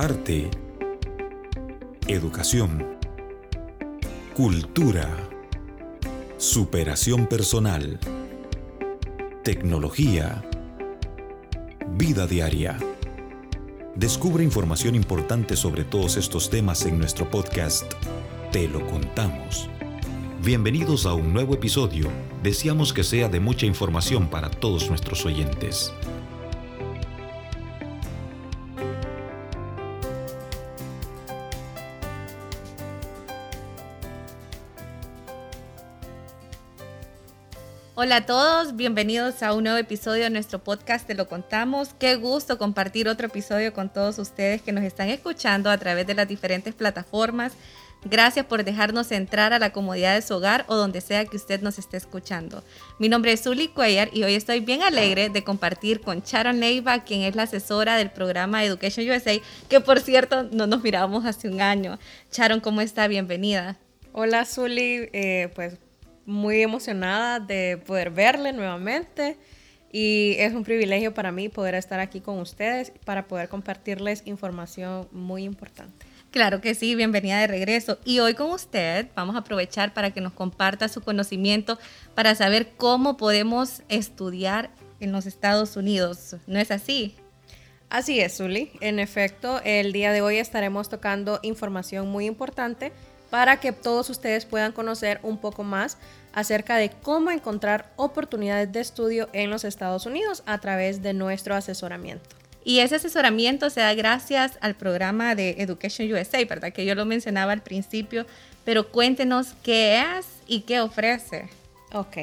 arte, educación, cultura, superación personal, tecnología, vida diaria. Descubre información importante sobre todos estos temas en nuestro podcast Te lo contamos. Bienvenidos a un nuevo episodio. Deseamos que sea de mucha información para todos nuestros oyentes. Hola a todos, bienvenidos a un nuevo episodio de nuestro podcast Te lo contamos. Qué gusto compartir otro episodio con todos ustedes que nos están escuchando a través de las diferentes plataformas. Gracias por dejarnos entrar a la comodidad de su hogar o donde sea que usted nos esté escuchando. Mi nombre es Zuli Cuellar y hoy estoy bien alegre de compartir con Sharon Neiva, quien es la asesora del programa Education USA, que por cierto no nos mirábamos hace un año. Sharon, ¿cómo está? Bienvenida. Hola Zuli, eh, pues muy emocionada de poder verle nuevamente y es un privilegio para mí poder estar aquí con ustedes para poder compartirles información muy importante. Claro que sí, bienvenida de regreso. Y hoy con usted vamos a aprovechar para que nos comparta su conocimiento para saber cómo podemos estudiar en los Estados Unidos. ¿No es así? Así es, Zuli. En efecto, el día de hoy estaremos tocando información muy importante para que todos ustedes puedan conocer un poco más acerca de cómo encontrar oportunidades de estudio en los Estados Unidos a través de nuestro asesoramiento. Y ese asesoramiento se da gracias al programa de Education USA, ¿verdad? Que yo lo mencionaba al principio, pero cuéntenos qué es y qué ofrece. Ok.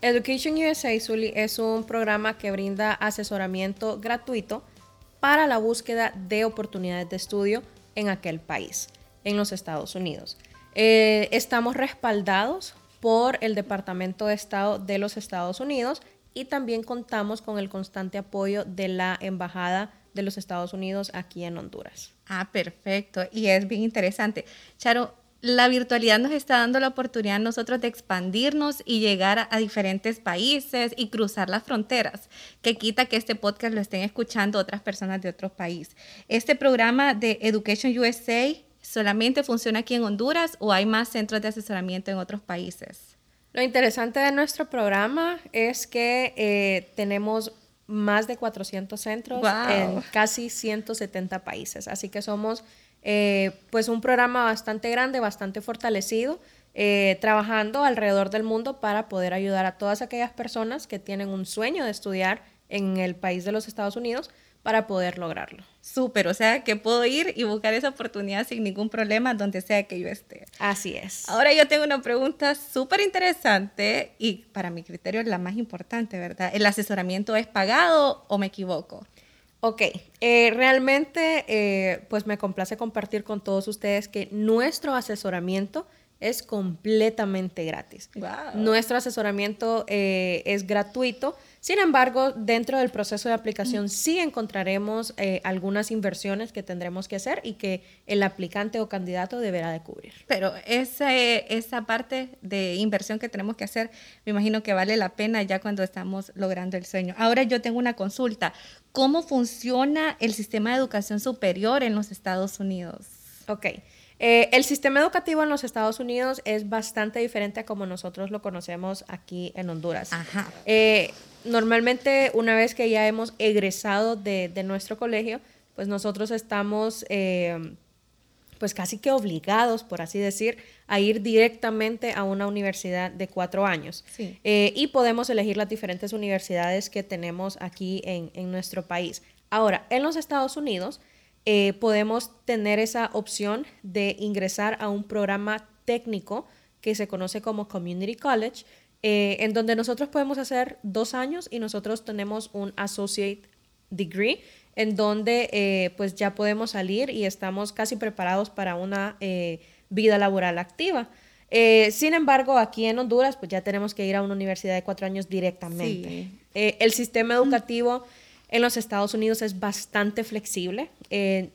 Education USA, Zully, es un programa que brinda asesoramiento gratuito para la búsqueda de oportunidades de estudio en aquel país en los Estados Unidos. Eh, estamos respaldados por el Departamento de Estado de los Estados Unidos y también contamos con el constante apoyo de la Embajada de los Estados Unidos aquí en Honduras. Ah, perfecto. Y es bien interesante. Charo, la virtualidad nos está dando la oportunidad a nosotros de expandirnos y llegar a, diferentes países y cruzar las fronteras, que quita que este podcast lo estén escuchando otras personas de otros países. Este programa de Education USA solamente funciona aquí en Honduras o hay más centros de asesoramiento en otros países? Lo interesante de nuestro programa es que eh, tenemos más de 400 centros en casi 170 países. Así que somos eh, pues un programa bastante grande, bastante fortalecido, eh, trabajando alrededor del mundo para poder ayudar a todas aquellas personas que tienen un sueño de estudiar en el país de los Estados Unidos, para poder lograrlo. Súper, o sea que puedo ir y buscar esa oportunidad sin ningún problema donde sea que yo esté. Así es. Ahora yo tengo una pregunta súper interesante y para mi criterio es la más importante, ¿verdad? ¿El asesoramiento es pagado o me equivoco? Ok, eh, realmente eh, pues me complace compartir con todos ustedes que nuestro asesoramiento es completamente gratis. Wow. Nuestro asesoramiento eh, es gratuito sin embargo, dentro del proceso de aplicación sí encontraremos eh, algunas inversiones que tendremos que hacer y que el aplicante o candidato deberá de cubrir. Pero esa parte de inversión que tenemos que hacer, me imagino que vale la pena ya cuando estamos logrando el sueño. Ahora yo tengo una consulta. ¿Cómo funciona el sistema de educación superior en los Estados Unidos? Ok. Eh, el sistema educativo en los Estados Unidos es bastante diferente a como nosotros lo conocemos aquí en Honduras. Ajá. Eh, normalmente una vez que ya hemos egresado de, nuestro colegio, pues nosotros estamos eh, pues casi que obligados, por así decir, a ir directamente a una universidad de cuatro años. Eh, y podemos elegir las diferentes universidades que tenemos aquí en, nuestro país. Ahora, en los Estados Unidos eh, podemos tener esa opción de ingresar a un programa técnico que se conoce como Community College, eh, en donde nosotros podemos hacer dos años y nosotros tenemos un associate degree, en donde eh, pues ya podemos salir y estamos casi preparados para una eh, vida laboral activa. sin embargo, aquí en Honduras, pues ya tenemos que ir a una universidad de cuatro años directamente. el sistema educativo en los Estados Unidos es bastante flexible,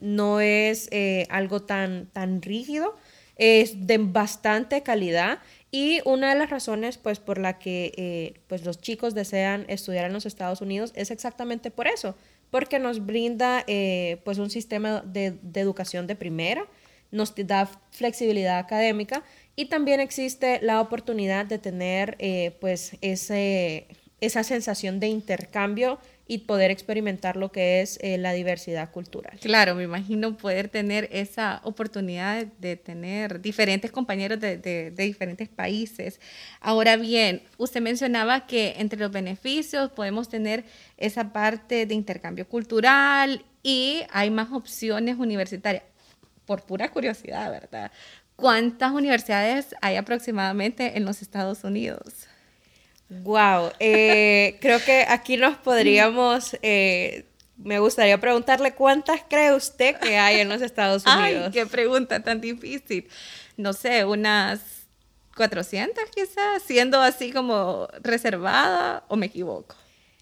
no es algo tan, tan rígido, es de bastante calidad y una de las razones, pues, por la que eh, pues, los chicos desean estudiar en los Estados Unidos es exactamente por eso, porque nos brinda eh, pues un sistema de, educación de primera, nos da flexibilidad académica y también existe la oportunidad de tener eh, pues ese, esa sensación de intercambio y poder experimentar lo que es eh, la diversidad cultural. Claro, me imagino poder tener esa oportunidad de tener diferentes compañeros de, de, diferentes países. Ahora bien, usted mencionaba que entre los beneficios podemos tener esa parte de intercambio cultural y hay más opciones universitarias. Por pura curiosidad, ¿verdad? ¿Cuántas universidades hay aproximadamente en los Estados Unidos? Wow, eh, creo que aquí nos podríamos, eh, me gustaría preguntarle cuántas cree usted que hay en los Estados Unidos. Ay, qué pregunta tan difícil. No sé, unas 400 quizás, siendo así como reservada o me equivoco.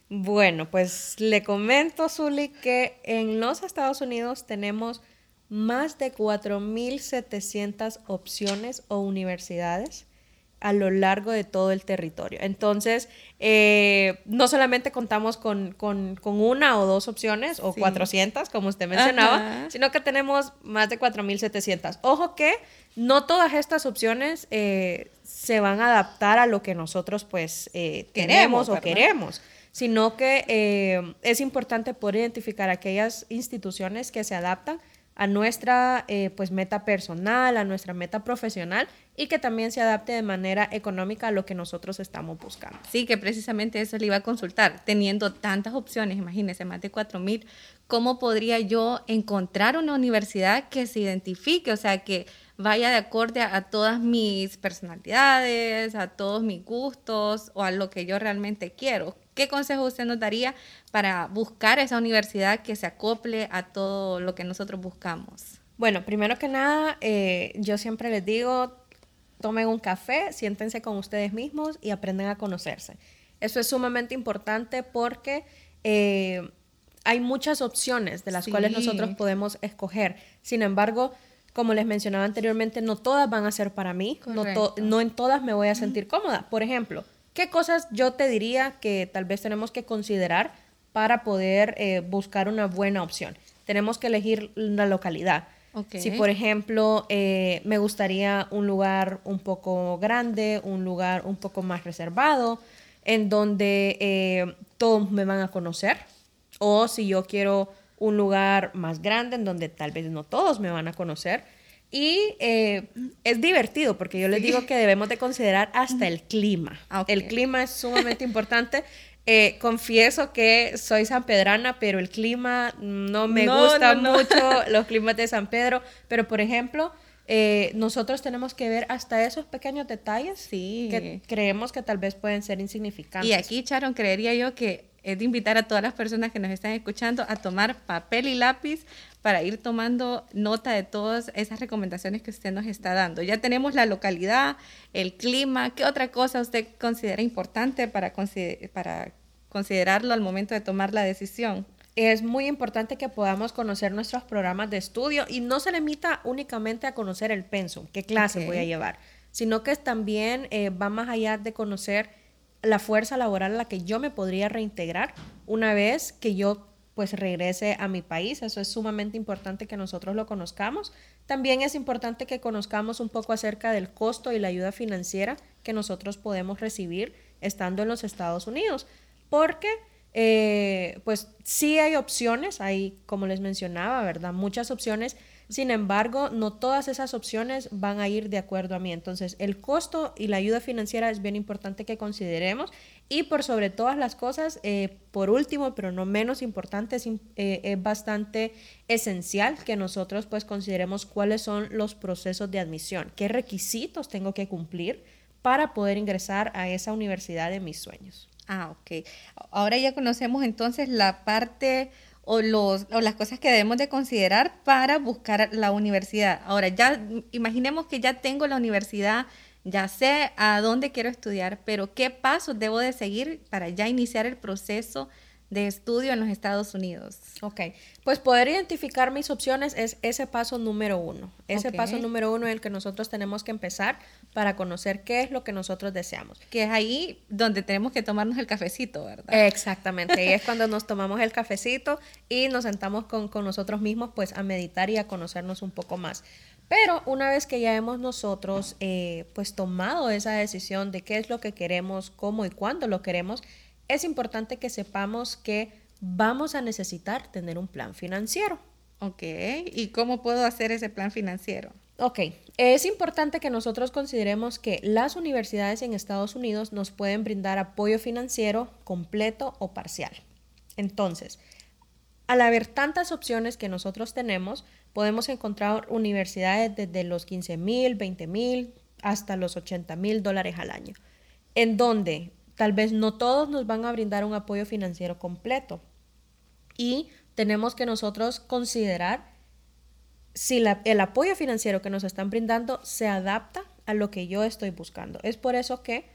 Bueno, pues le comento, Zuli, que en los Estados Unidos tenemos más de 4.700 opciones o universidades a lo largo de todo el territorio. Entonces, eh, no solamente contamos con, una o dos opciones o 400, como usted mencionaba, sino que tenemos más de 4.700. Ojo que no todas estas opciones eh, se van a adaptar a lo que nosotros pues eh, tenemos o queremos sino que es importante poder identificar aquellas instituciones que se adaptan a nuestra eh, pues meta personal, a nuestra meta profesional y que también se adapte de manera económica a lo que nosotros estamos buscando. Sí, que precisamente eso le iba a consultar. Teniendo tantas opciones, imagínese, más de 4.000, ¿cómo podría yo encontrar una universidad que se identifique, o sea, que vaya de acorde a, todas mis personalidades, a todos mis gustos o a lo que yo realmente quiero? ¿Qué consejo usted nos daría para buscar esa universidad que se acople a todo lo que nosotros buscamos? Bueno, primero que nada, eh, yo siempre les digo, tomen un café, siéntense con ustedes mismos y aprendan a conocerse. Eso es sumamente importante porque eh, hay muchas opciones de las cuales nosotros podemos escoger. Sin embargo, como les mencionaba anteriormente, no todas van a ser para mí, no, no, en todas me voy a sentir cómoda. Por ejemplo, ¿qué cosas yo te diría que tal vez tenemos que considerar para poder eh, buscar una buena opción? Tenemos que elegir la localidad. Si, por ejemplo, eh, me gustaría un lugar un poco grande, un lugar un poco más reservado, en donde eh, todos me van a conocer, o si yo quiero un lugar más grande en donde tal vez no todos me van a conocer. Y eh, es divertido porque yo les digo que debemos de considerar hasta el clima. Ah, el clima es sumamente importante. Eh, confieso que soy sanpedrana, pero el clima no me gusta mucho, los climas de San Pedro. Pero, por ejemplo, eh, nosotros tenemos que ver hasta esos pequeños detalles que creemos que tal vez pueden ser insignificantes. Y aquí, Charon, creería yo que es de invitar a todas las personas que nos están escuchando a tomar papel y lápiz para ir tomando nota de todas esas recomendaciones que usted nos está dando. Ya tenemos la localidad, el clima, ¿qué otra cosa usted considera importante para, para considerarlo al momento de tomar la decisión? es muy importante que podamos conocer nuestros programas de estudio y no se limita únicamente a conocer el pensum, qué clase voy a llevar, sino que también eh, va más allá de conocer la fuerza laboral a la que yo me podría reintegrar una vez que yo pues regrese a mi país. Eso es sumamente importante que nosotros lo conozcamos. También es importante que conozcamos un poco acerca del costo y la ayuda financiera que nosotros podemos recibir estando en los Estados Unidos, porque eh, pues sí hay opciones, hay, como les mencionaba, ¿verdad? Muchas opciones sin embargo, no todas esas opciones van a ir de acuerdo a mí. Entonces, el costo y la ayuda financiera es bien importante que consideremos. Y por sobre todas las cosas, eh, por último, pero no menos importante, es, eh, es, bastante esencial que nosotros pues consideremos cuáles son los procesos de admisión, qué requisitos tengo que cumplir para poder ingresar a esa universidad de mis sueños. Ah, ok. Ahora ya conocemos entonces la parte o, los, o las cosas que debemos de considerar para buscar la universidad. Ahora, ya imaginemos que ya tengo la universidad, ya sé a dónde quiero estudiar, pero ¿qué pasos debo de seguir para ya iniciar el proceso de estudio en los Estados Unidos? Ok, pues poder identificar mis opciones es ese paso número uno. Ese paso número uno en el que nosotros tenemos que empezar para conocer qué es lo que nosotros deseamos. Que es ahí donde tenemos que tomarnos el cafecito, ¿verdad? Exactamente, y es cuando nos tomamos el cafecito y nos sentamos con, con nosotros mismos pues a meditar y a conocernos un poco más. Pero una vez que ya hemos nosotros eh, pues tomado esa decisión de qué es lo que queremos, cómo y cuándo lo queremos, es importante que sepamos que vamos a necesitar tener un plan financiero. Ok, ¿y cómo puedo hacer ese plan financiero? Ok, es importante que nosotros consideremos que las universidades en Estados Unidos nos pueden brindar apoyo financiero completo o parcial. Entonces, al haber tantas opciones que nosotros tenemos, podemos encontrar universidades desde los 15 mil, 20 mil, hasta los 80 mil dólares al año, en donde tal vez no todos nos van a brindar un apoyo financiero completo. Y tenemos que nosotros considerar si el apoyo financiero que nos están brindando se adapta a lo que yo estoy buscando. Es por eso que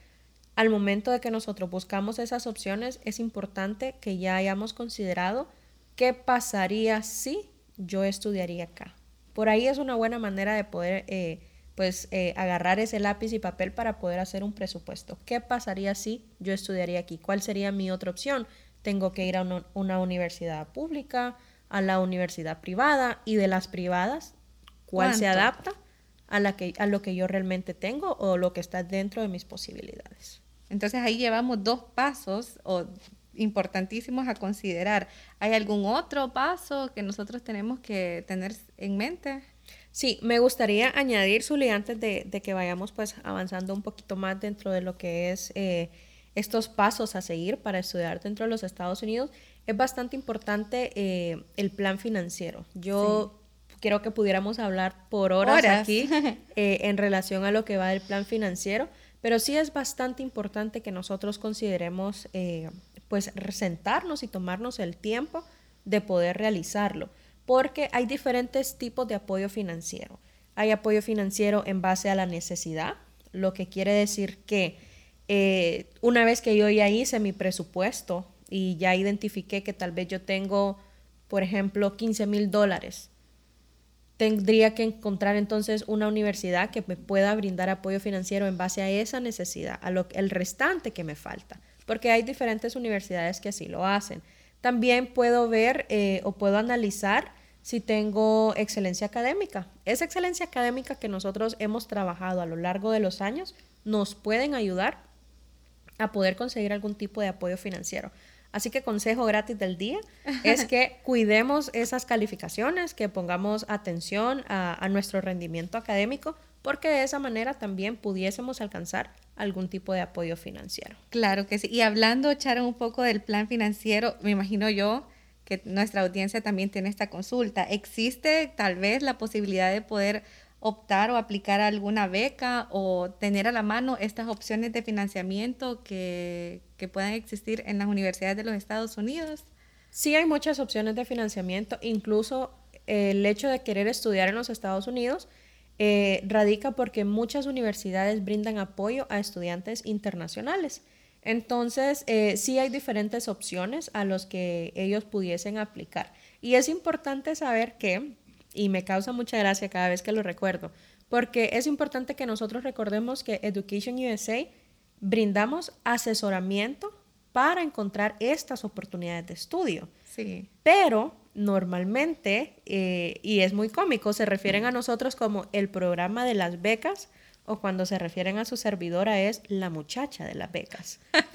al momento de que nosotros buscamos esas opciones, es importante que ya hayamos considerado qué pasaría si yo estudiaría acá. Por ahí es una buena manera de poder eh, pues eh, agarrar ese lápiz y papel para poder hacer un presupuesto. ¿Qué pasaría si yo estudiaría aquí? ¿Cuál sería mi otra opción? Tengo que ir a una, universidad pública, a la universidad privada y de las privadas, ¿cuál se adapta a, la que, a lo que yo realmente tengo o lo que está dentro de mis posibilidades? Entonces ahí llevamos dos pasos o importantísimos a considerar. ¿Hay algún otro paso que nosotros tenemos que tener en mente? Sí, me gustaría añadir, Zuli, antes de, que vayamos pues avanzando un poquito más dentro de lo que es eh, estos pasos a seguir para estudiar dentro de los Estados Unidos, es bastante importante eh, el plan financiero. Yo quiero que pudiéramos hablar por horas, aquí eh, en relación a lo que va del plan financiero, pero sí es bastante importante que nosotros consideremos pues sentarnos y tomarnos el tiempo de poder realizarlo porque hay diferentes tipos de apoyo financiero. Hay apoyo financiero en base a la necesidad, lo que quiere decir que eh, una vez que yo ya hice mi presupuesto y ya identifiqué que tal vez yo tengo, por ejemplo, 15 mil dólares, tendría que encontrar entonces una universidad que me pueda brindar apoyo financiero en base a esa necesidad, a lo el restante que me falta, porque hay diferentes universidades que así lo hacen. También puedo ver eh, o puedo analizar si tengo excelencia académica. Esa excelencia académica que nosotros hemos trabajado a lo largo de los años nos pueden ayudar a poder conseguir algún tipo de apoyo financiero. Así que consejo gratis del día es que cuidemos esas calificaciones, que pongamos atención a, nuestro rendimiento académico, porque de esa manera también pudiésemos alcanzar algún tipo de apoyo financiero. Claro que sí. Y hablando, Charo, un poco del plan financiero, me imagino yo nuestra audiencia también tiene esta consulta. ¿Existe tal vez la posibilidad de poder optar o aplicar alguna beca o tener a la mano estas opciones de financiamiento que, que puedan existir en las universidades de los Estados Unidos? Sí hay muchas opciones de financiamiento, incluso el hecho de querer estudiar en los Estados Unidos eh, radica porque muchas universidades brindan apoyo a estudiantes internacionales. Entonces, eh, sí hay diferentes opciones a los que ellos pudiesen aplicar. Y es importante saber que, y me causa mucha gracia cada vez que lo recuerdo, porque es importante que nosotros recordemos que Education USA brindamos asesoramiento para encontrar estas oportunidades de estudio. Sí. Pero normalmente, eh, y es muy cómico, se refieren a nosotros como el programa de las becas o cuando se refieren a su servidora es la muchacha de las becas.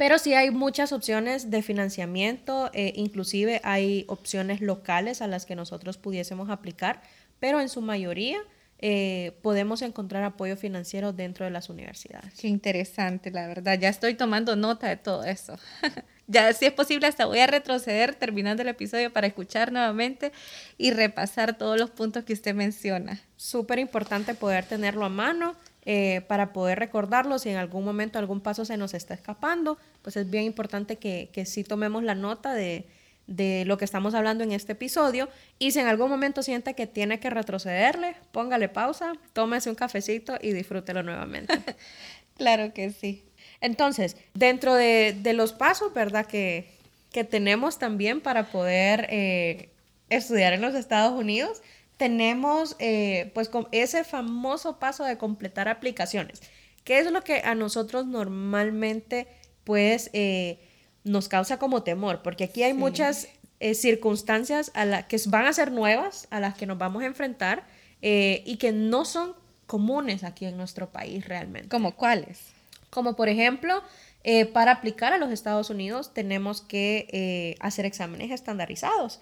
Pero sí hay muchas opciones de financiamiento, eh, inclusive hay opciones locales a las que nosotros pudiésemos aplicar, pero en su mayoría eh, podemos encontrar apoyo financiero dentro de las universidades. Qué interesante, la verdad. Ya estoy tomando nota de todo eso. ya si es posible hasta voy a retroceder terminando el episodio para escuchar nuevamente y repasar todos los puntos que usted menciona. Súper importante poder tenerlo a mano eh, para poder recordarlo. Si en algún momento algún paso se nos está escapando, pues es bien importante que, que sí tomemos la nota de, de lo que estamos hablando en este episodio. Y si en algún momento siente que tiene que retrocederle, póngale pausa, tómese un cafecito y disfrútelo nuevamente. claro que sí. Entonces, dentro de, los pasos, ¿verdad? Que, que, tenemos también para poder eh, estudiar en los Estados Unidos, tenemos eh, pues ese famoso paso de completar aplicaciones, que es lo que a nosotros normalmente pues eh, nos causa como temor, porque aquí hay muchas circunstancias a las que van a ser nuevas, a las que nos vamos a enfrentar y que no son comunes aquí en nuestro país realmente. ¿Como cuáles? Como por ejemplo, eh, para aplicar a los Estados Unidos tenemos que eh, hacer exámenes estandarizados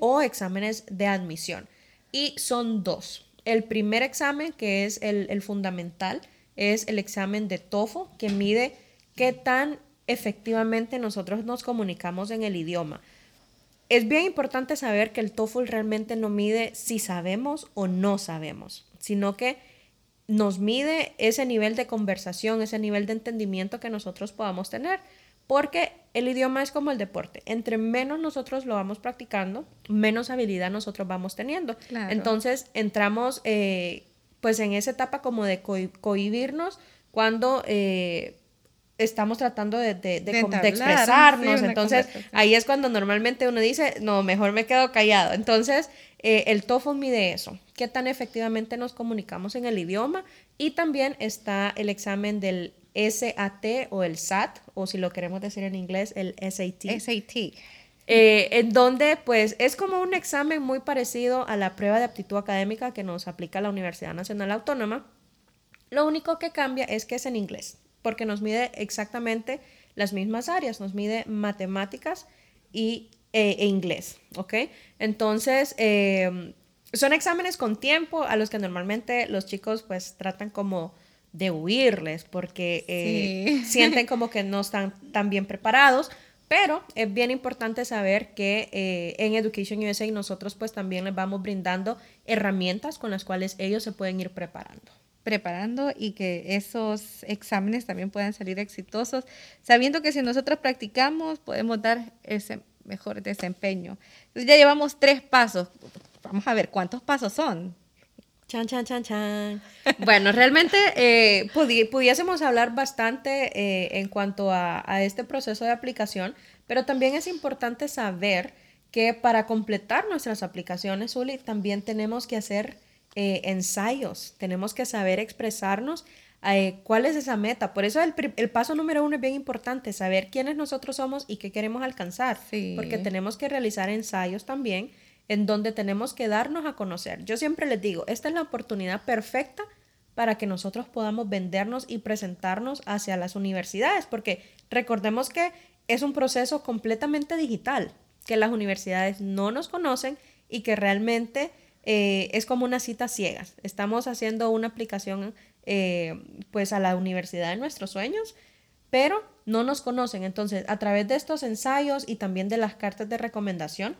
o exámenes de admisión. Y son dos. El primer examen, que es el, el fundamental, es el examen de TOEFL, que mide qué tan efectivamente nosotros nos comunicamos en el idioma. Es bien importante saber que el TOEFL realmente no mide si sabemos o no sabemos, sino que nos mide ese nivel de conversación, ese nivel de entendimiento que nosotros podamos tener, porque el idioma es como el deporte. Entre menos nosotros lo vamos practicando, menos habilidad nosotros vamos teniendo. Entonces entramos eh, pues en esa etapa como de cohibirnos cuando eh, estamos tratando de, de, expresarnos. Entonces ahí es cuando normalmente uno dice, no, mejor me quedo callado. Entonces eh, el TOEFL mide eso, qué tan efectivamente nos comunicamos en el idioma y también está el examen del SAT o el SAT, o si lo queremos decir en inglés, el SAT. SAT. Eh, en donde pues es como un examen muy parecido a la prueba de aptitud académica que nos aplica la Universidad Nacional Autónoma. Lo único que cambia es que es en inglés, porque nos mide exactamente las mismas áreas, nos mide matemáticas y e, e inglés, ¿ok? Entonces, em, son exámenes con tiempo a los que normalmente los chicos pues tratan como de huirles porque eh, sienten como que no están tan bien preparados, pero es bien importante saber que eh, en Education USA nosotros pues también les vamos brindando herramientas con las cuales ellos se pueden ir preparando preparando y que esos exámenes también puedan salir exitosos, sabiendo que si nosotros practicamos podemos dar ese mejor desempeño. Entonces ya llevamos tres pasos. Vamos a ver cuántos pasos son. Chan, chan, chan, chan. bueno, realmente eh, pudiésemos hablar bastante eh, en cuanto a, este proceso de aplicación, pero también es importante saber que para completar nuestras aplicaciones, Uli, también tenemos que hacer eh, ensayos, tenemos que saber expresarnos eh, cuál es esa meta. Por eso el, paso número uno es bien importante, saber quiénes nosotros somos y qué queremos alcanzar, porque tenemos que realizar ensayos también en donde tenemos que darnos a conocer. Yo siempre les digo, esta es la oportunidad perfecta para que nosotros podamos vendernos y presentarnos hacia las universidades, porque recordemos que es un proceso completamente digital, que las universidades no nos conocen y que realmente eh, es como una cita ciegas. Estamos haciendo una aplicación eh, pues a la universidad de nuestros sueños, pero no nos conocen. Entonces, a través de estos ensayos y también de las cartas de recomendación,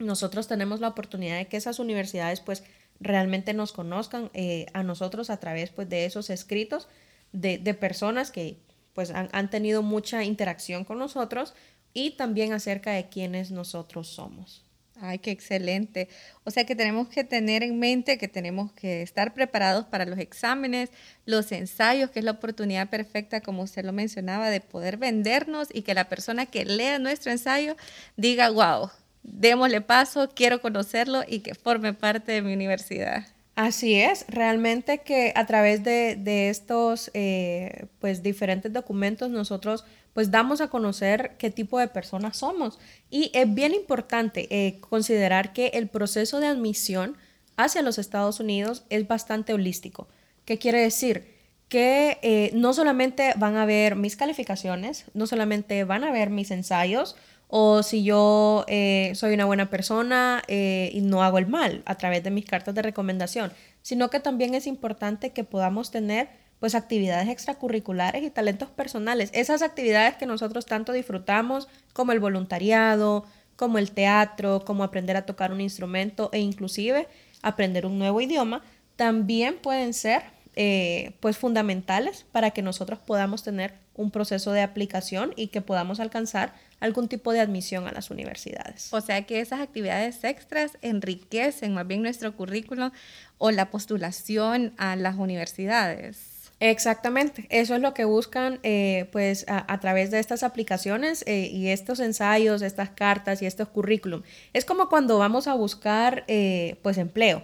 nosotros tenemos la oportunidad de que esas universidades pues realmente nos conozcan eh, a nosotros a través pues de esos escritos de, personas que pues han, han, tenido mucha interacción con nosotros y también acerca de quiénes nosotros somos. Ay, qué excelente. O sea que tenemos que tener en mente que tenemos que estar preparados para los exámenes, los ensayos, que es la oportunidad perfecta, como usted lo mencionaba, de poder vendernos y que la persona que lea nuestro ensayo diga, wow, démosle paso, quiero conocerlo y que forme parte de mi universidad. Así es, realmente que a través de, estos eh, pues diferentes documentos nosotros pues damos a conocer qué tipo de personas somos. Y es bien importante eh, considerar que el proceso de admisión hacia los Estados Unidos es bastante holístico. ¿Qué quiere decir? Que eh, no solamente van a ver mis calificaciones, no solamente van a ver mis ensayos, o si yo eh, soy una buena persona y no hago el mal a través de mis cartas de recomendación, sino que también es importante que podamos tener pues actividades extracurriculares y talentos personales. Esas actividades que nosotros tanto disfrutamos, como el voluntariado, como el teatro, como aprender a tocar un instrumento e inclusive aprender un nuevo idioma, también pueden ser eh, pues fundamentales para que nosotros podamos tener un proceso de aplicación y que podamos alcanzar algún tipo de admisión a las universidades. O sea que esas actividades extras enriquecen más bien nuestro currículum o la postulación a las universidades. Exactamente, eso es lo que buscan eh, pues a, través de estas aplicaciones eh, y estos ensayos, estas cartas y estos currículum. Es como cuando vamos a buscar eh, pues empleo,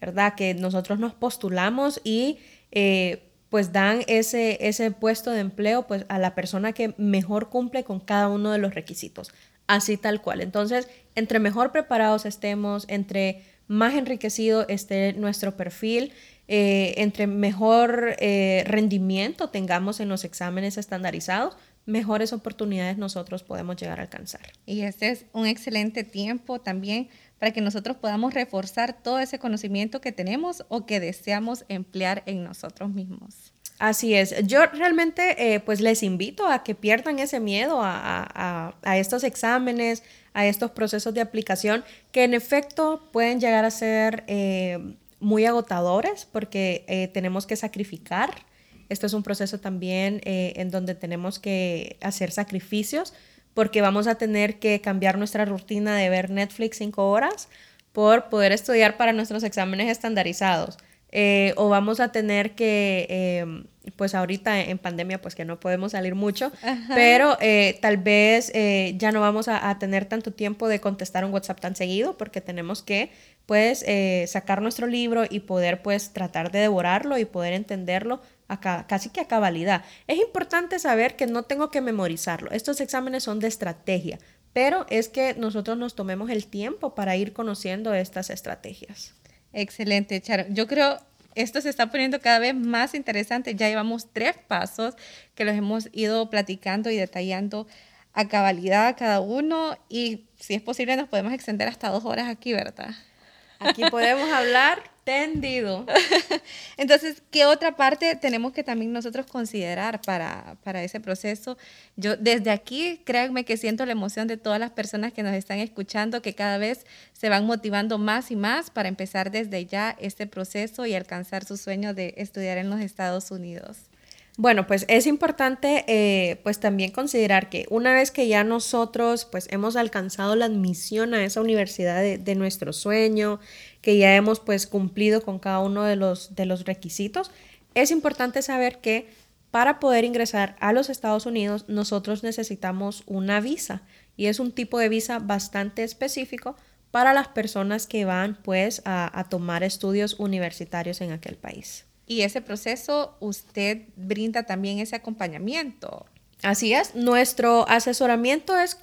¿verdad? Que nosotros nos postulamos y pues dan ese, ese puesto de empleo pues a la persona que mejor cumple con cada uno de los requisitos, así tal cual. Entonces, entre mejor preparados estemos, entre más enriquecido esté nuestro perfil, eh, entre mejor eh, rendimiento tengamos en los exámenes estandarizados, mejores oportunidades nosotros podemos llegar a alcanzar. Y este es un excelente tiempo también para que nosotros podamos reforzar todo ese conocimiento que tenemos o que deseamos emplear en nosotros mismos. Así es. Yo realmente eh, pues les invito a que pierdan ese miedo a, estos exámenes, a estos procesos de aplicación, que en efecto pueden llegar a ser muy agotadores porque eh, tenemos que sacrificar. Esto es un proceso también eh, en donde tenemos que hacer sacrificios porque vamos a tener que cambiar nuestra rutina de ver Netflix cinco horas por poder estudiar para nuestros exámenes estandarizados. Eh, o vamos a tener que, em, pues ahorita en pandemia, pues que no podemos salir mucho, pero tal vez ya no vamos a, a, tener tanto tiempo de contestar un WhatsApp tan seguido porque tenemos que pues eh, sacar nuestro libro y poder pues tratar de devorarlo y poder entenderlo casi que a cabalidad. Es importante saber que no tengo que memorizarlo. Estos exámenes son de estrategia, pero es que nosotros nos tomemos el tiempo para ir conociendo estas estrategias. Excelente, Charo. Yo creo esto se está poniendo cada vez más interesante. Ya llevamos tres pasos que los hemos ido platicando y detallando a cabalidad cada uno y si es posible nos podemos extender hasta dos horas aquí, ¿verdad? Aquí podemos hablar tendido. Entonces, ¿qué otra parte tenemos que también nosotros considerar para, para, ese proceso? Yo desde aquí, créanme que siento la emoción de todas las personas que nos están escuchando, que cada vez se van motivando más y más para empezar desde ya este proceso y alcanzar su sueño de estudiar en los Estados Unidos. Bueno, pues es importante eh, pues también considerar que una vez que ya nosotros pues hemos alcanzado la admisión a esa universidad de, nuestro sueño, que ya hemos pues cumplido con cada uno de los, de los requisitos, es importante saber que para poder ingresar a los Estados Unidos nosotros necesitamos una visa y es un tipo de visa bastante específico para las personas que van pues a tomar estudios universitarios en aquel país. Y ese proceso usted brinda también ese acompañamiento. Así es, nuestro asesoramiento es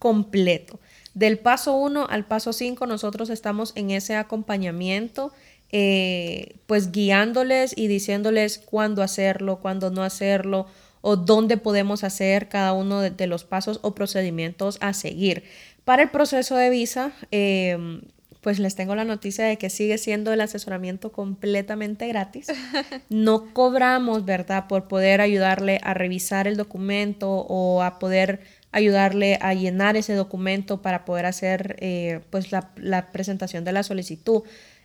completo. Del paso 1 al paso 5 nosotros estamos en ese acompañamiento, eh, pues guiándoles y diciéndoles cuándo hacerlo, cuándo no hacerlo o dónde podemos hacer cada uno de, los pasos o procedimientos a seguir. Para el proceso de visa, eh, pues les tengo la noticia de que sigue siendo el asesoramiento completamente gratis. No cobramos, ¿verdad?, por poder ayudarle a revisar el documento o a poder ayudarle a llenar ese documento para poder hacer eh, pues la, presentación de la solicitud.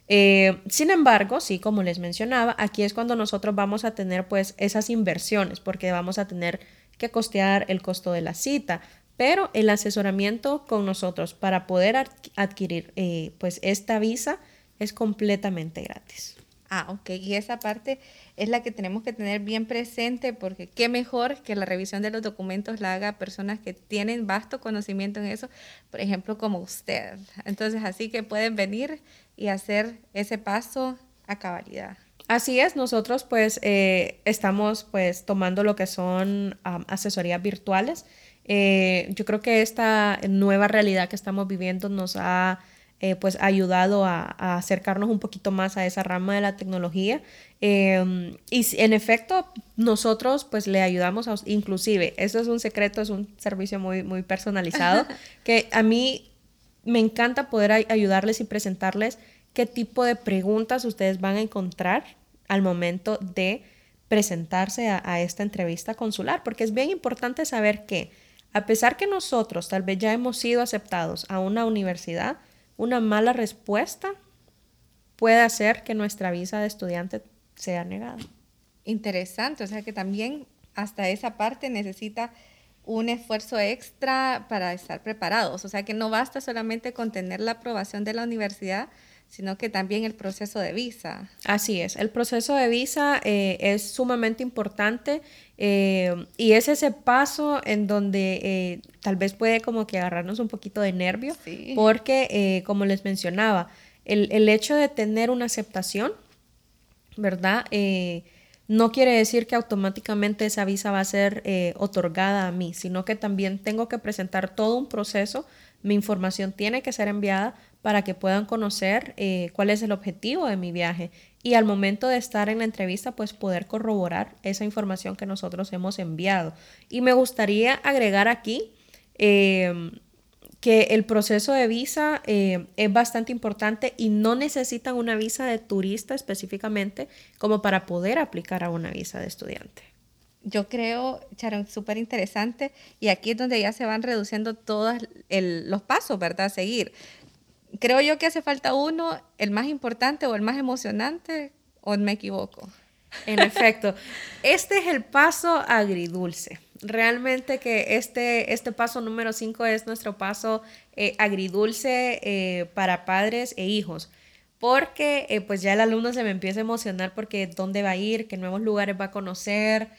Eh, sin embargo, sí, como les mencionaba, aquí es cuando nosotros vamos a tener pues esas inversiones porque vamos a tener que costear el costo de la cita, pero el asesoramiento con nosotros para poder adquirir eh, pues esta visa es completamente gratis. Ah, ok. Y esa parte es la que tenemos que tener bien presente porque qué mejor que la revisión de los documentos la haga personas que tienen vasto conocimiento en eso, por ejemplo, como usted. Entonces, así que pueden venir y hacer ese paso a cabalidad. Así es, nosotros pues eh, estamos pues tomando lo que son asesorías virtuales eh, yo creo que esta nueva realidad que estamos viviendo nos ha eh, pues ayudado a, acercarnos un poquito más a esa rama de la tecnología. Em, y en efecto, nosotros pues le ayudamos a, inclusive, eso es un secreto, es un servicio muy, muy personalizado, que a mí me encanta poder ayudarles y presentarles qué tipo de preguntas ustedes van a encontrar al momento de presentarse a esta entrevista consular, porque es bien importante saber que a pesar que nosotros tal vez ya hemos sido aceptados a una universidad, una mala respuesta puede hacer que nuestra visa de estudiante sea negada. Interesante, o sea que también hasta esa parte necesita un esfuerzo extra para estar preparados, o sea que no basta solamente con tener la aprobación de la universidad, sino que también el proceso de visa. Así es, el proceso de visa eh, es sumamente importante eh, y es ese paso en donde eh, tal vez puede como que agarrarnos un poquito de nervio, porque como les mencionaba, el, el, hecho de tener una aceptación, ¿verdad? no quiere decir que automáticamente esa visa va a ser otorgada a mí, sino que también tengo que presentar todo un proceso, mi información tiene que ser enviada para que puedan conocer eh, cuál es el objetivo de mi viaje y al momento de estar en la entrevista pues poder corroborar esa información que nosotros hemos enviado. Y me gustaría agregar aquí em, que el proceso de visa eh, es bastante importante y no necesitan una visa de turista específicamente como para poder aplicar a una visa de estudiante yo creo, Charon, súper interesante. Y aquí es donde ya se van reduciendo todos los pasos, ¿verdad? A seguir creo yo que hace falta uno, el más importante o el más emocionante, o me equivoco. En efecto, este es el paso agridulce. Realmente que este, este paso número 5 es nuestro paso eh, agridulce eh, para padres e hijos. Porque eh, pues ya el alumno se me empieza a emocionar porque dónde va a ir, qué nuevos lugares va a conocer,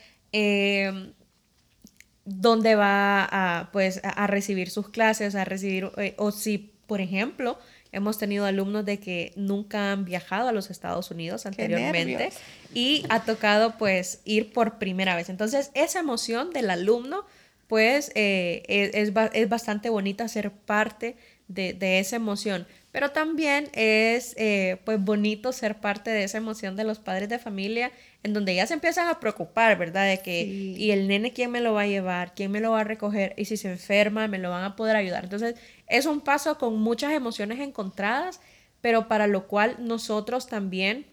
dónde va a, pues, a recibir sus clases, a recibir, o si por ejemplo, hemos tenido alumnos de que nunca han viajado a los Estados Unidos anteriormente y ha tocado pues ir por primera vez. Entonces, esa emoción del alumno pues eh, es, es, bastante bonita ser parte de, de esa emoción. Pero también es eh, pues bonito ser parte de esa emoción de los padres de familia en donde ya se empiezan a preocupar, ¿verdad? De que, y el nene, ¿quién me lo va a llevar? ¿Quién me lo va a recoger? Y si se enferma, me lo van a poder ayudar. Entonces, es un paso con muchas emociones encontradas, pero para lo cual nosotros también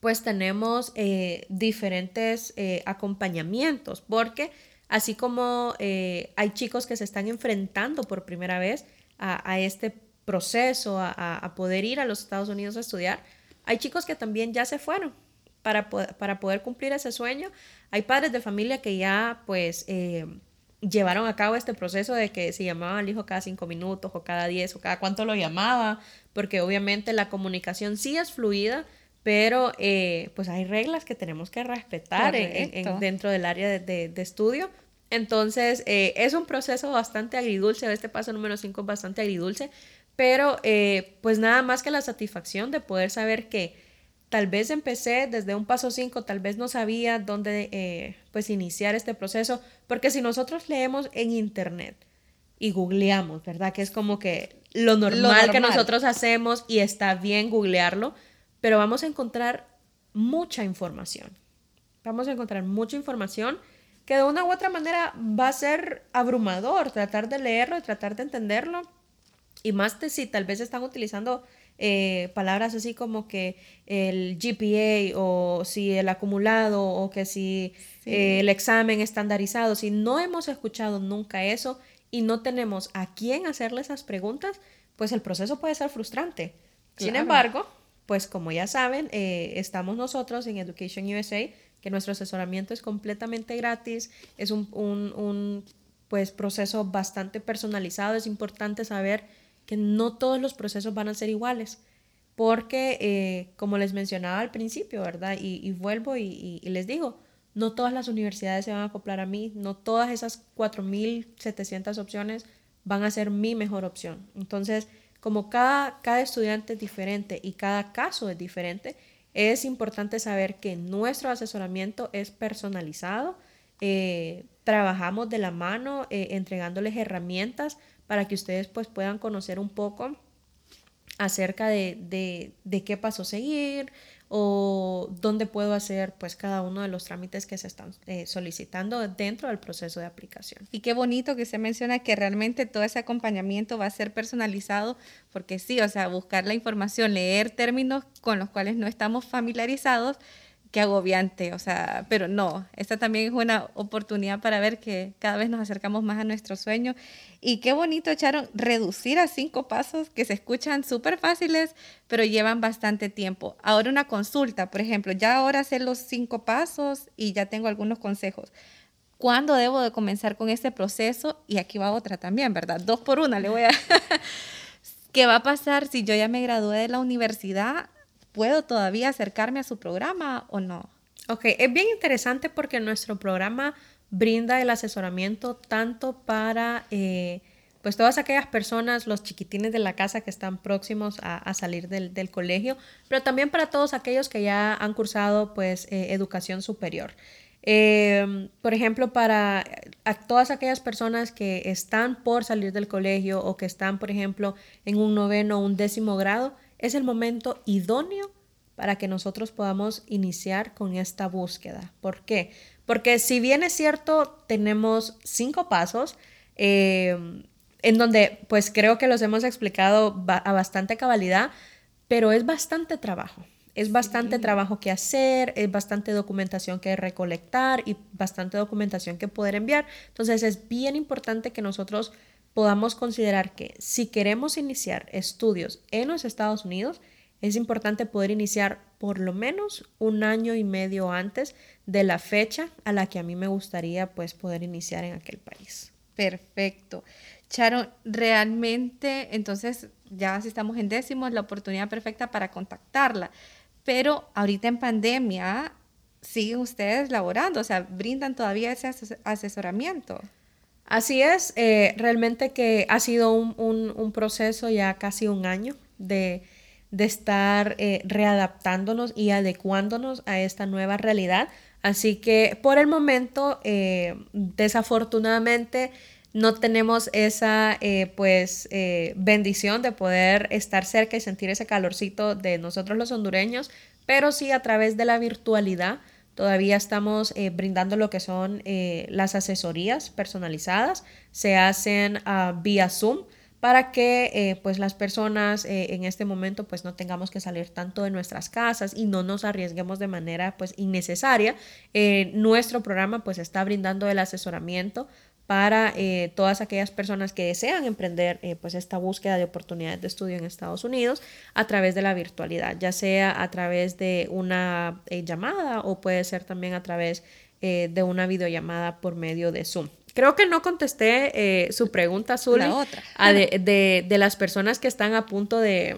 pues tenemos eh, diferentes eh, acompañamientos, porque así como hay chicos que se están enfrentando por primera vez a, a este proceso a, poder ir a los Estados Unidos a estudiar, hay chicos que también ya se fueron para, para poder cumplir ese sueño. Hay padres de familia que ya pues eh, llevaron a cabo este proceso de que se llamaba al hijo cada cinco minutos o cada diez o cada cuánto lo llamaba, porque obviamente la comunicación sí es fluida, pero eh, pues hay reglas que tenemos que respetar dentro del área de, de estudio. Entonces, eh, es un proceso bastante agridulce, este paso número 5 es bastante agridulce, pero eh, pues nada más que la satisfacción de poder saber que tal vez empecé desde un paso 5, tal vez no sabía dónde eh, pues iniciar este proceso, porque si nosotros leemos en internet y googleamos, ¿verdad? Que es como que lo normal, que nosotros hacemos y está bien googlearlo, pero vamos a encontrar mucha información. Vamos a encontrar mucha información que de una u otra manera va a ser abrumador tratar de leerlo y tratar de entenderlo y más de si tal vez están utilizando eh, palabras así como que el GPA o si el acumulado o que si eh, el examen estandarizado, si no hemos escuchado nunca eso y no tenemos a quién hacerle esas preguntas, pues el proceso puede ser frustrante. Sin embargo, pues como ya saben, eh, estamos nosotros en Education USA, que nuestro asesoramiento es completamente gratis, es un, un, un pues, proceso bastante personalizado, es importante saber que no todos los procesos van a ser iguales, porque eh, como les mencionaba al principio, ¿verdad? Y, vuelvo y, les digo, no todas las universidades se van a acoplar a mí, no todas esas 4.700 opciones van a ser mi mejor opción. Entonces, como cada, cada estudiante es diferente y cada caso es diferente, es importante saber que nuestro asesoramiento es personalizado, eh, trabajamos de la mano eh, entregándoles herramientas para que ustedes pues puedan conocer un poco acerca de, qué paso seguir o dónde puedo hacer pues cada uno de los trámites que se están eh, solicitando dentro del proceso de aplicación. Y qué bonito que se menciona que realmente todo ese acompañamiento va a ser personalizado porque sí, o sea, buscar la información, leer términos con los cuales no estamos familiarizados qué agobiante, o sea, pero no, esta también es una oportunidad para ver que cada vez nos acercamos más a nuestro sueño y qué bonito echaron reducir a cinco pasos que se escuchan súper fáciles, pero llevan bastante tiempo. Ahora una consulta, por ejemplo, ya ahora sé los cinco pasos y ya tengo algunos consejos. ¿Cuándo debo de comenzar con este proceso? Y aquí va otra también, ¿verdad? Dos por una, le voy a... ¿Qué va a pasar si yo ya me gradué de la universidad? ¿Puedo todavía acercarme a su programa o no? Ok, es bien interesante porque nuestro programa brinda el asesoramiento tanto para eh, pues todas aquellas personas, los chiquitines de la casa que están próximos a, salir del, colegio, pero también para todos aquellos que ya han cursado pues eh, educación superior. Em, por ejemplo, para todas aquellas personas que están por salir del colegio o que están, por ejemplo, en un noveno o un décimo grado, es el momento idóneo para que nosotros podamos iniciar con esta búsqueda. ¿Por qué? Porque si bien es cierto, tenemos cinco pasos, em, en donde pues creo que los hemos explicado a bastante cabalidad, pero es bastante trabajo. Es bastante trabajo que hacer, es bastante documentación que recolectar y bastante documentación que poder enviar. Entonces es bien importante que nosotros podamos considerar que si queremos iniciar estudios en los Estados Unidos, es importante poder iniciar por lo menos un año y medio antes de la fecha a la que a mí me gustaría pues poder iniciar en aquel país. Perfecto. Sharon, realmente, entonces ya si estamos en décimo, es la oportunidad perfecta para contactarla. Pero ahorita en pandemia, siguen ustedes laborando, o sea, brindan todavía ese asesoramiento. Así es, eh, realmente que ha sido un, proceso ya casi un año de, estar eh, readaptándonos y adecuándonos a esta nueva realidad. Así que por el momento, eh, desafortunadamente, no tenemos esa pues bendición de poder estar cerca y sentir ese calorcito de nosotros los hondureños, pero sí a través de la virtualidad todavía estamos eh, brindando lo que son las asesorías personalizadas, se hacen uh, vía Zoom para que pues las personas en este momento pues no tengamos que salir tanto de nuestras casas y no nos arriesguemos de manera pues innecesaria. nuestro programa pues está brindando el asesoramiento para eh, todas aquellas personas que desean emprender eh, pues esta búsqueda de oportunidades de estudio en Estados Unidos a través de la virtualidad, ya sea a través de una eh, llamada o puede ser también a través de una videollamada por medio de Zoom. Creo que no contesté su pregunta, Zuli, de, de, las personas que están a punto de,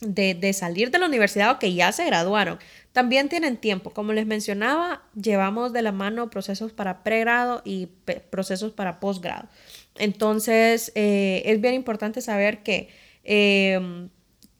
de, salir de la universidad o que ya se graduaron. También tienen tiempo. Como les mencionaba, llevamos de la mano procesos para pregrado y procesos para posgrado. Entonces, eh, es bien importante saber que em,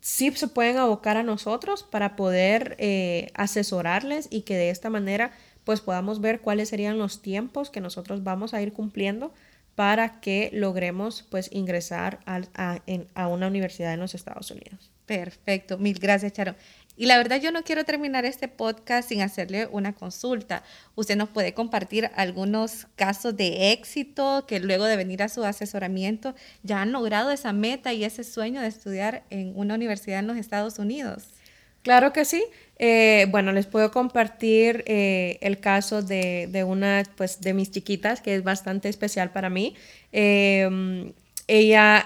sí se pueden abocar a nosotros para poder eh, asesorarles y que de esta manera pues podamos ver cuáles serían los tiempos que nosotros vamos a ir cumpliendo para que logremos pues ingresar a una universidad en los Estados Unidos. Perfecto, mil gracias, Charo. Y la verdad yo no quiero terminar este podcast sin hacerle una consulta. Usted nos puede compartir algunos casos de éxito que luego de venir a su asesoramiento ya han logrado esa meta y ese sueño de estudiar en una universidad en los Estados Unidos. Claro que sí. Eh, bueno, les puedo compartir eh, el caso de, una pues, de mis chiquitas que es bastante especial para mí. Eh, ella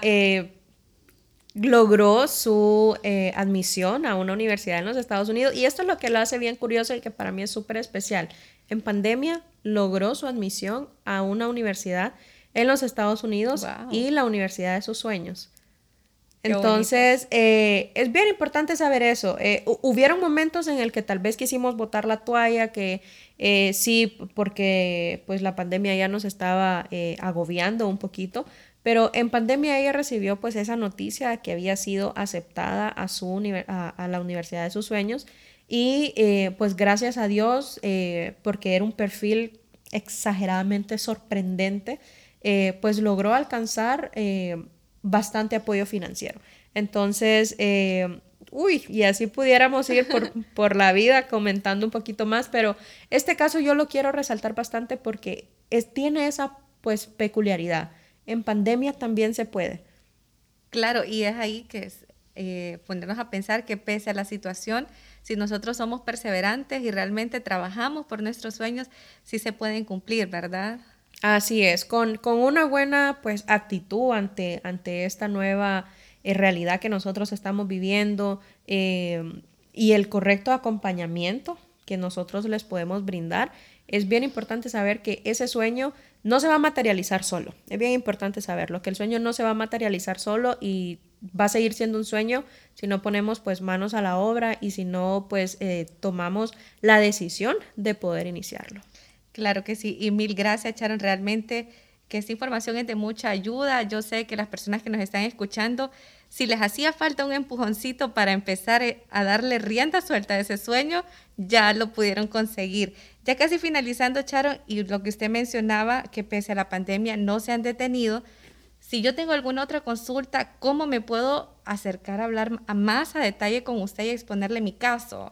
logró su eh, admisión a una universidad en los Estados Unidos y esto es lo que lo hace bien curioso y que para mí es súper especial. En pandemia logró su admisión a una universidad en los Estados Unidos y la universidad de sus sueños. Entonces, eh, es bien importante saber eso. Eh, hubieron momentos en el que tal vez quisimos botar la toalla, que sí, porque pues la pandemia ya nos estaba agobiando un poquito, pero en pandemia ella recibió pues esa noticia de que había sido aceptada a, su a, la universidad de sus sueños y eh, pues gracias a Dios, eh, porque era un perfil exageradamente sorprendente, eh, pues logró alcanzar bastante apoyo financiero. Entonces, uy, y así pudiéramos ir por, por, la vida comentando un poquito más, pero este caso yo lo quiero resaltar bastante porque es, tiene esa pues peculiaridad en pandemia también se puede. Claro, y es ahí que es, eh, ponernos a pensar que pese a la situación, si nosotros somos perseverantes y realmente trabajamos por nuestros sueños, sí se pueden cumplir, ¿verdad? Así es, con, con una buena pues actitud ante, ante esta nueva eh, realidad que nosotros estamos viviendo eh, y el correcto acompañamiento que nosotros les podemos brindar, es bien importante saber que ese sueño no se va a materializar solo. Es bien importante saberlo, que el sueño no se va a materializar solo y va a seguir siendo un sueño si no ponemos pues manos a la obra y si no pues eh, tomamos la decisión de poder iniciarlo. Claro que sí, y mil gracias Sharon, realmente que esta información es de mucha ayuda. Yo sé que las personas que nos están escuchando, si les hacía falta un empujoncito para empezar eh, a darle rienda suelta a ese sueño, ya lo pudieron conseguir. Ya casi finalizando, Sharon, y lo que usted mencionaba, que pese a la pandemia no se han detenido, si yo tengo alguna otra consulta, ¿cómo me puedo acercar a hablar más a detalle con usted y exponerle mi caso?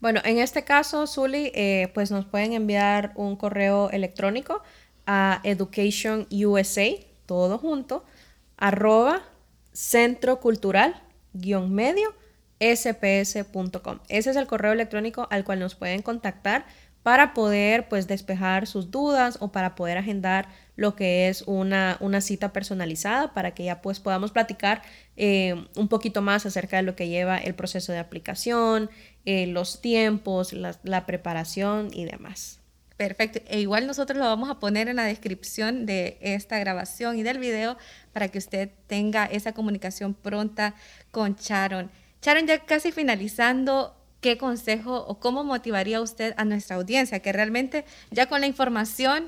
Bueno, en este caso, Zully, eh, pues nos pueden enviar un correo electrónico a Education USA, todo junto, arroba centro cultural guion medio sps.com. Ese es el correo electrónico al cual nos pueden contactar para poder pues despejar sus dudas o para poder agendar lo que es una, cita personalizada para que ya pues podamos platicar eh, un poquito más acerca de lo que lleva el proceso de aplicación, eh, los tiempos, la, preparación y demás. Perfecto. E igual nosotros lo vamos a poner en la descripción de esta grabación y del video para que usted tenga esa comunicación pronta con Sharon. Sharon, ya casi finalizando, ¿qué consejo o cómo motivaría usted a nuestra audiencia? Que realmente ya con la información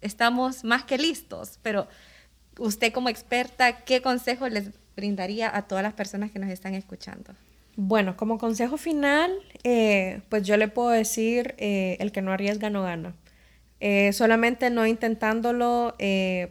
estamos más que listos, pero usted como experta, ¿qué consejo les brindaría a todas las personas que nos están escuchando? Bueno, como consejo final, eh, pues yo le puedo decir, eh, el que no arriesga no gana. Eh, solamente no intentándolo,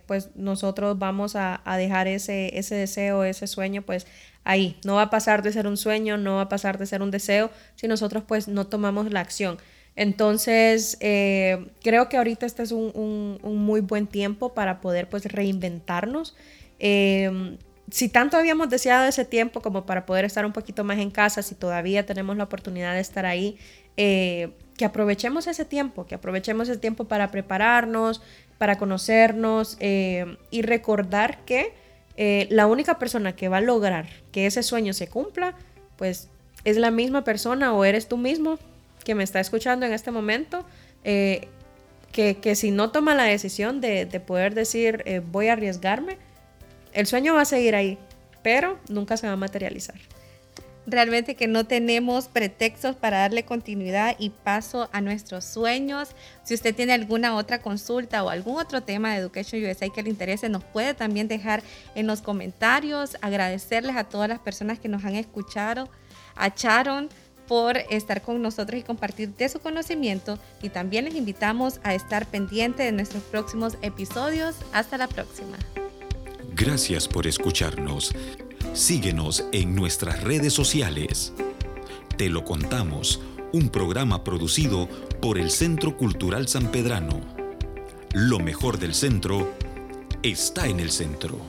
pues nosotros vamos a, dejar ese, ese deseo, ese sueño, pues ahí. No va a pasar de ser un sueño, no va a pasar de ser un deseo, si nosotros pues no tomamos la acción. Entonces, eh, creo que ahorita este es un, muy buen tiempo para poder pues reinventarnos. Eh, si tanto habíamos deseado ese tiempo como para poder estar un poquito más en casa, si todavía tenemos la oportunidad de estar ahí, eh, que aprovechemos ese tiempo, que aprovechemos ese tiempo para prepararnos, para conocernos y recordar que la única persona que va a lograr que ese sueño se cumpla, pues es la misma persona o eres tú mismo que me está escuchando en este momento, eh, que, si no toma la decisión de, poder decir eh, voy a arriesgarme, el sueño va a seguir ahí, pero nunca se va a materializar. Realmente que no tenemos pretextos para darle continuidad y paso a nuestros sueños. Si usted tiene alguna otra consulta o algún otro tema de Education USA que le interese, nos puede también dejar en los comentarios. Agradecerles a todas las personas que nos han escuchado, a Sharon por estar con nosotros y compartir de su conocimiento y también les invitamos a estar pendiente de nuestros próximos episodios. Hasta la próxima. Gracias por escucharnos. Síguenos en nuestras redes sociales. Te lo contamos, un programa producido por el Centro Cultural San Pedrano. Lo mejor del centro está en el centro.